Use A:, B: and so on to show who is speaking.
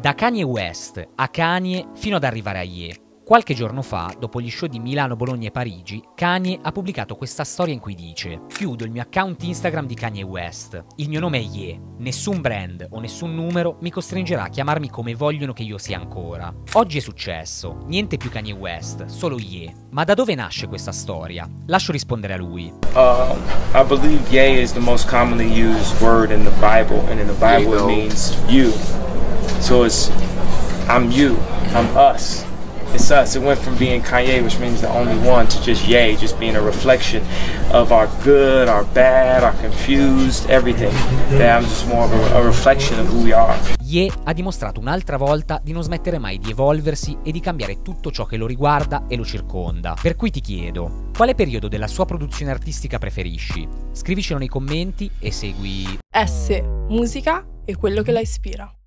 A: Da Kanye West a Kanye fino ad arrivare a Ye. Qualche giorno fa, dopo gli show di Milano, Bologna e Parigi, Kanye ha pubblicato questa storia in cui dice Chiudo il mio account Instagram di Kanye West. Il mio nome è Ye. Nessun brand o nessun numero mi costringerà a chiamarmi come vogliono che io sia ancora. Oggi è successo. Niente più Kanye West, solo Ye. Ma da dove nasce questa storia? Lascio rispondere a lui.
B: Uh, I believe Ye is the most commonly used word in the Bible, and in the Bible it means you. So it's I'm you, I'm us. It's us. It went from being Kanye, which means the only one, to just Ye, just being a reflection of our good, our bad, our confused, everything. That I'm just more of a, a reflection of who we are.
A: Ye ha dimostrato un'altra volta di non smettere mai di evolversi e di cambiare tutto ciò che lo riguarda e lo circonda. Per cui ti chiedo, quale periodo della sua produzione artistica preferisci? Scrivicelo nei commenti e segui
C: S, musica e quello che la ispira.